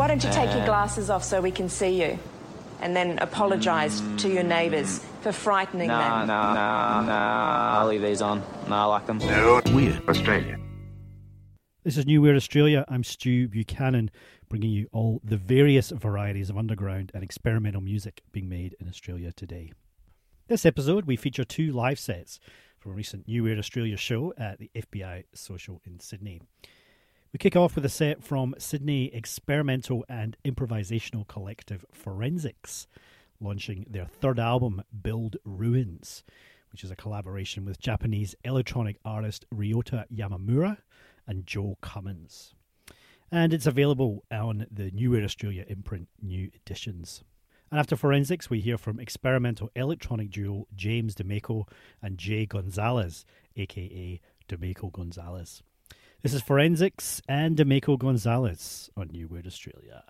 Why don't you take your glasses off so we can see you? And then apologise to your neighbours for frightening Nah, them. nah, nah, nah. I'll leave these on. Nah, I like them. Weird Australia. This is New Weird Australia. I'm Stu Buchanan, bringing you all the various varieties of underground and experimental music being made in Australia today. This episode, we feature two live sets from a recent New Weird Australia show at the FBI Social in Sydney. We kick off with a set from Sydney experimental and improvisational collective Forensics, launching their third album, Build Ruins, which is a collaboration with Japanese electronic artist Ryota Yamamura and Joe Cummins. And it's available on the New Weird Australia imprint New Editions. And after Forensics, we hear from experimental electronic duo James DeMaco and Jay Gonzalez, aka DeMaco Gonzalez. This is Forensics and DeMaco Gonzalez on New Weird Australia.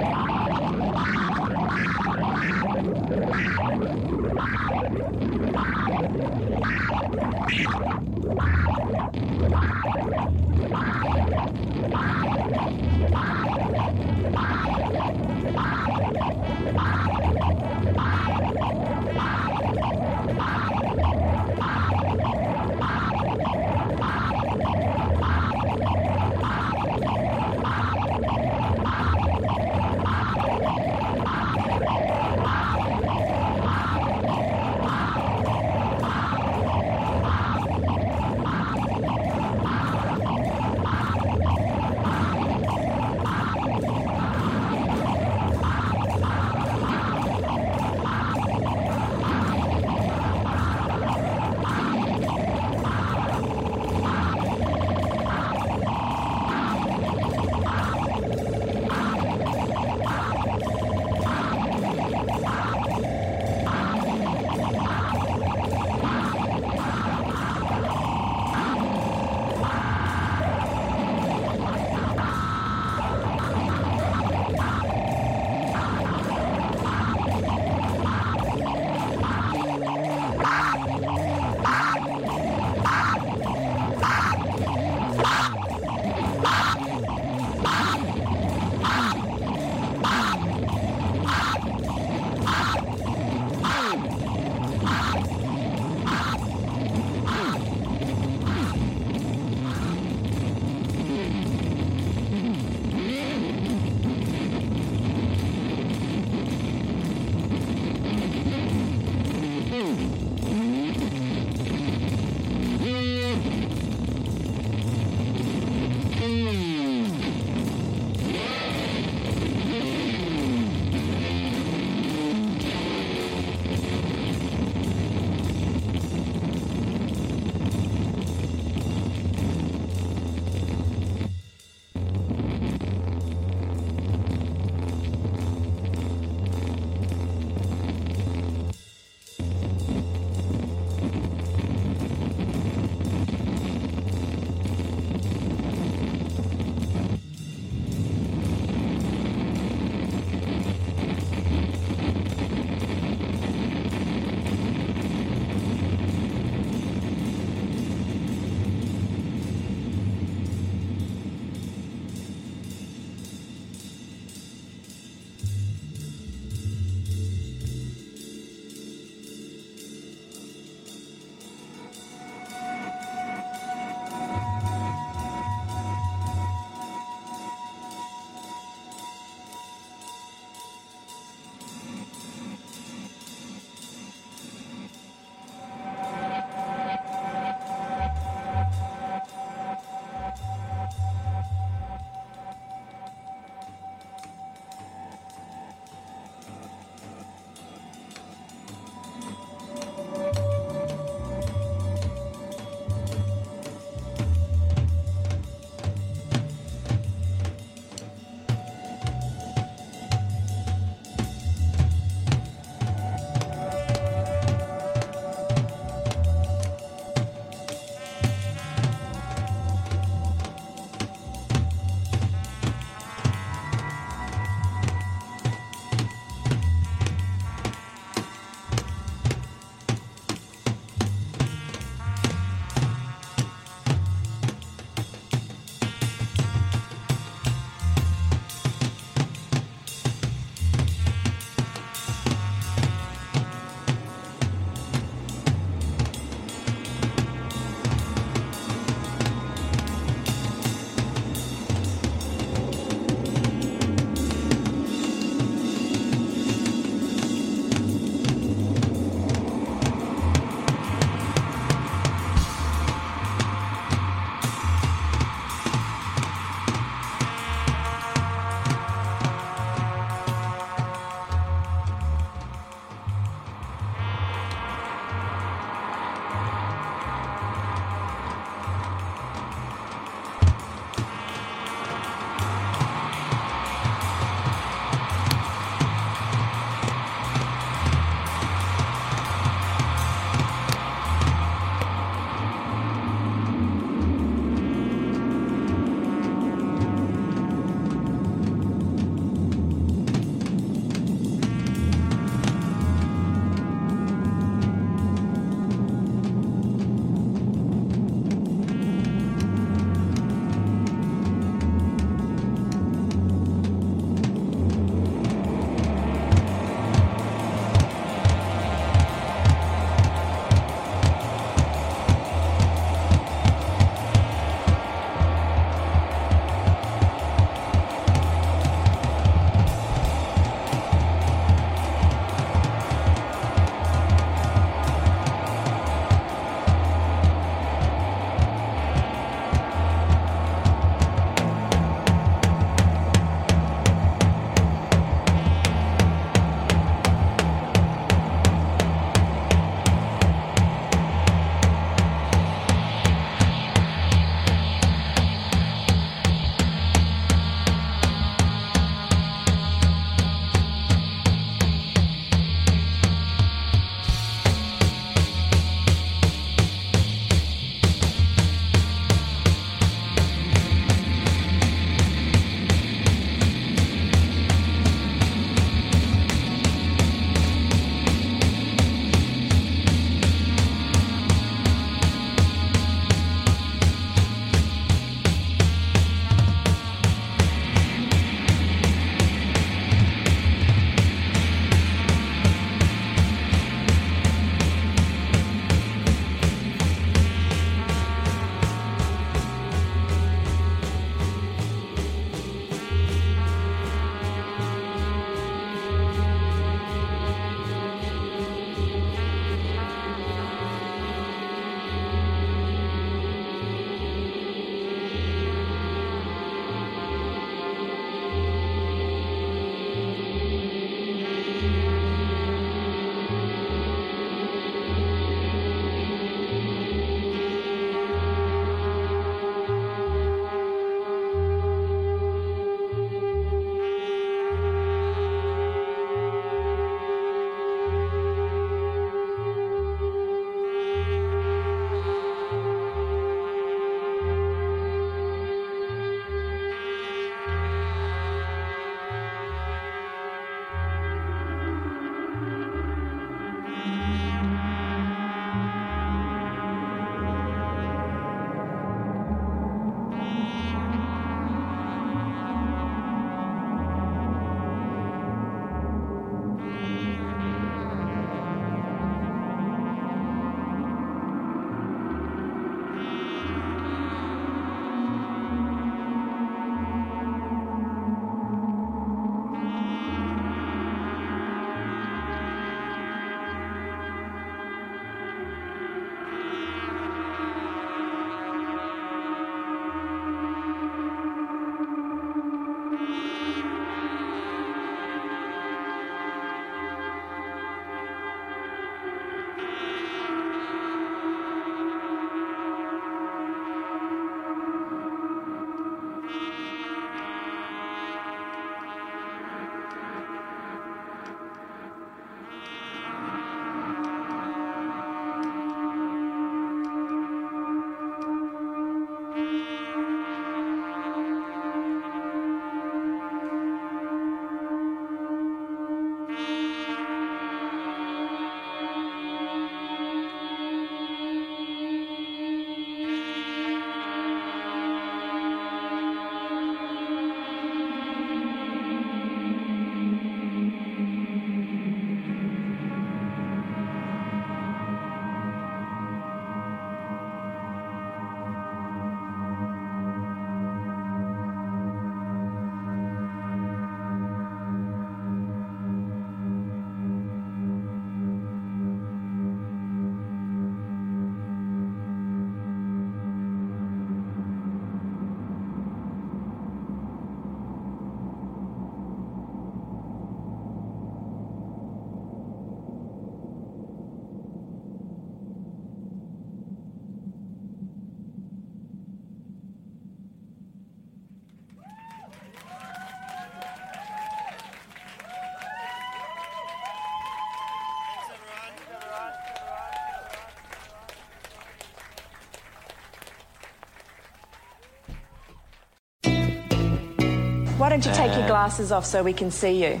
Don't you take your glasses off so we can see you?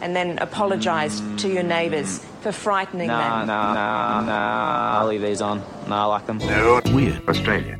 And then apologise to your neighbours for frightening Nah, them. nah, nah, nah. I'll leave these on. Nah, I like them. Weird. Australia.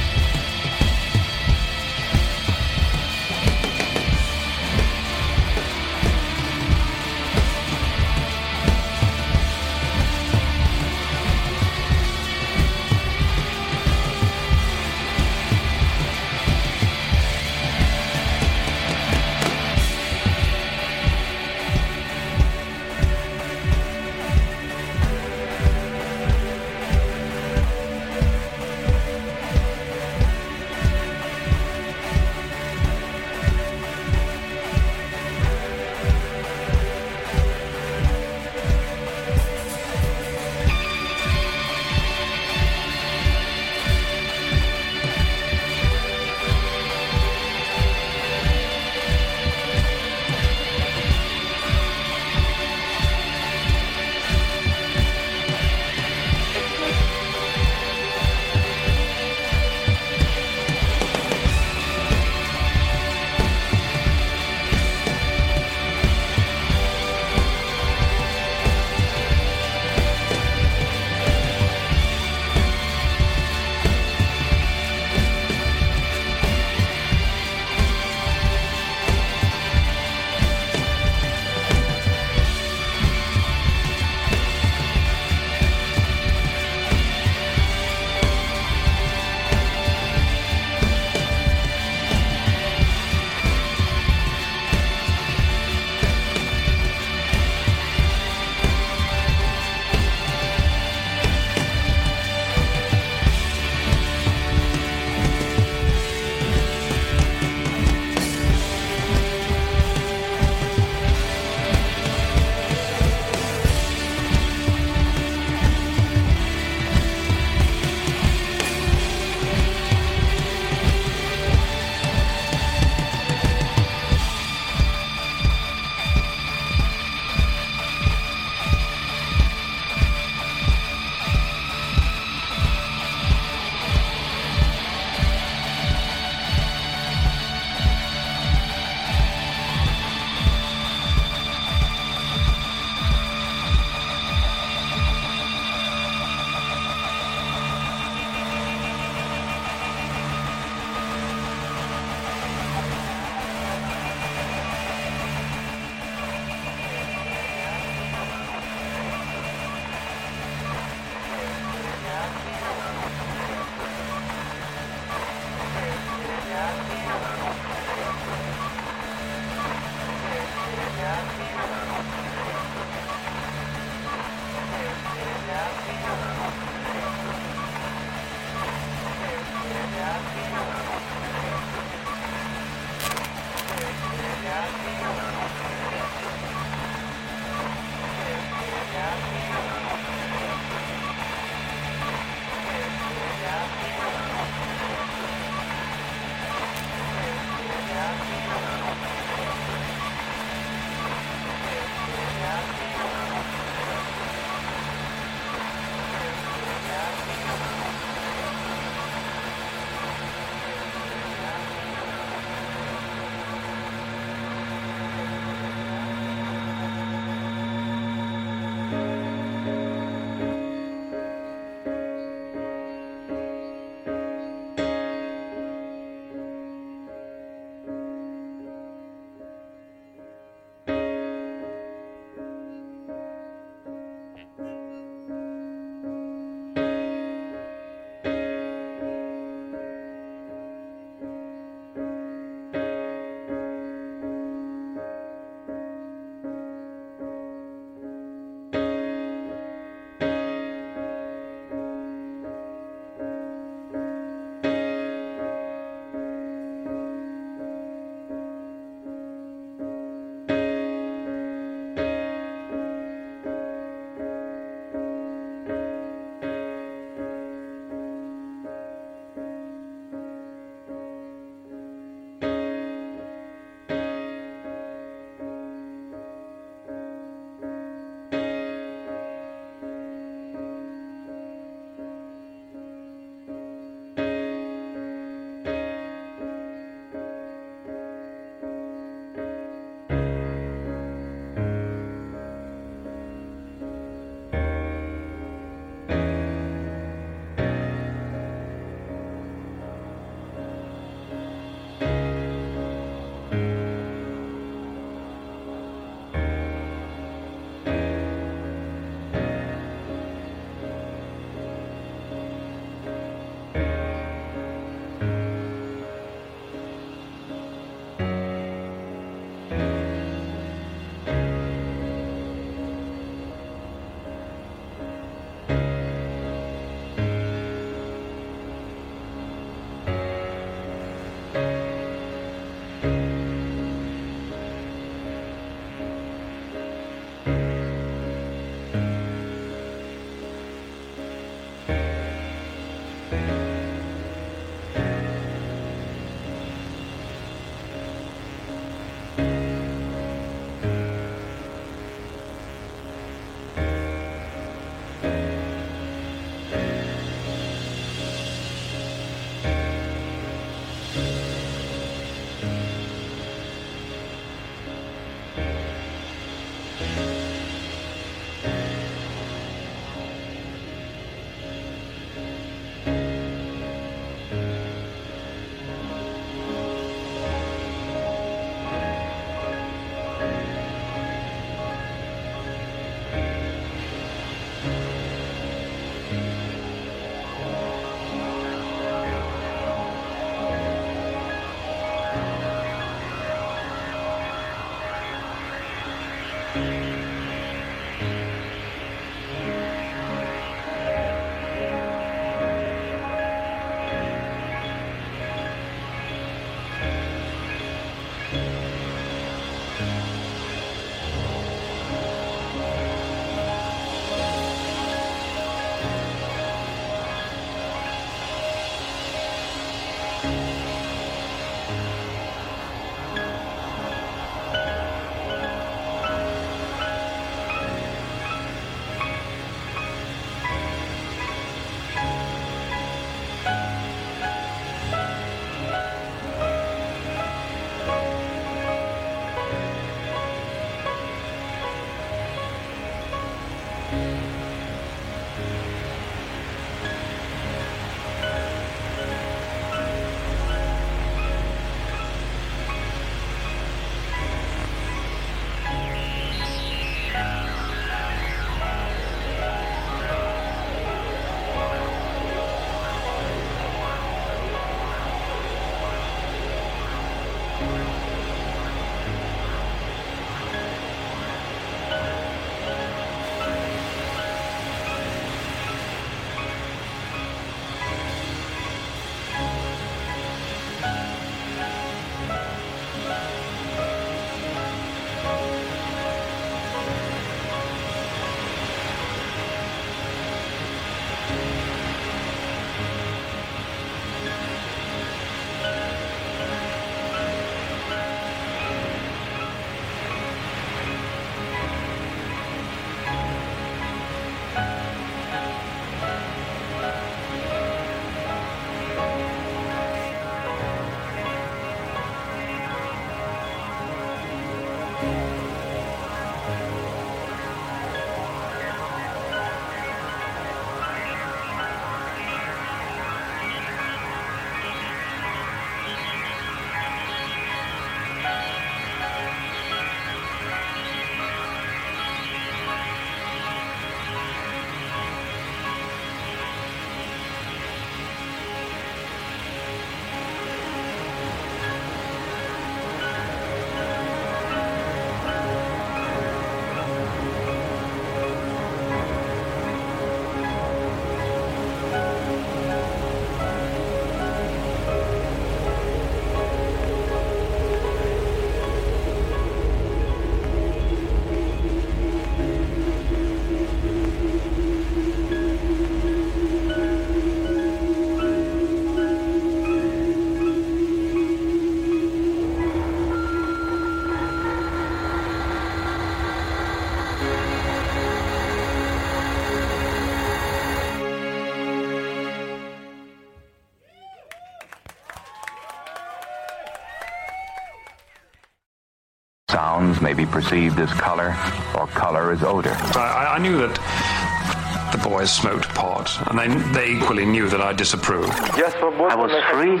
May be perceived as color, or color as odor. I, I knew that the boys smoked pot, and they, they equally knew that I disapproved. I was free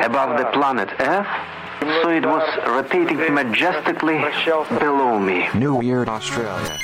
above the planet Earth, so it was rotating majestically below me. New Weird Australia.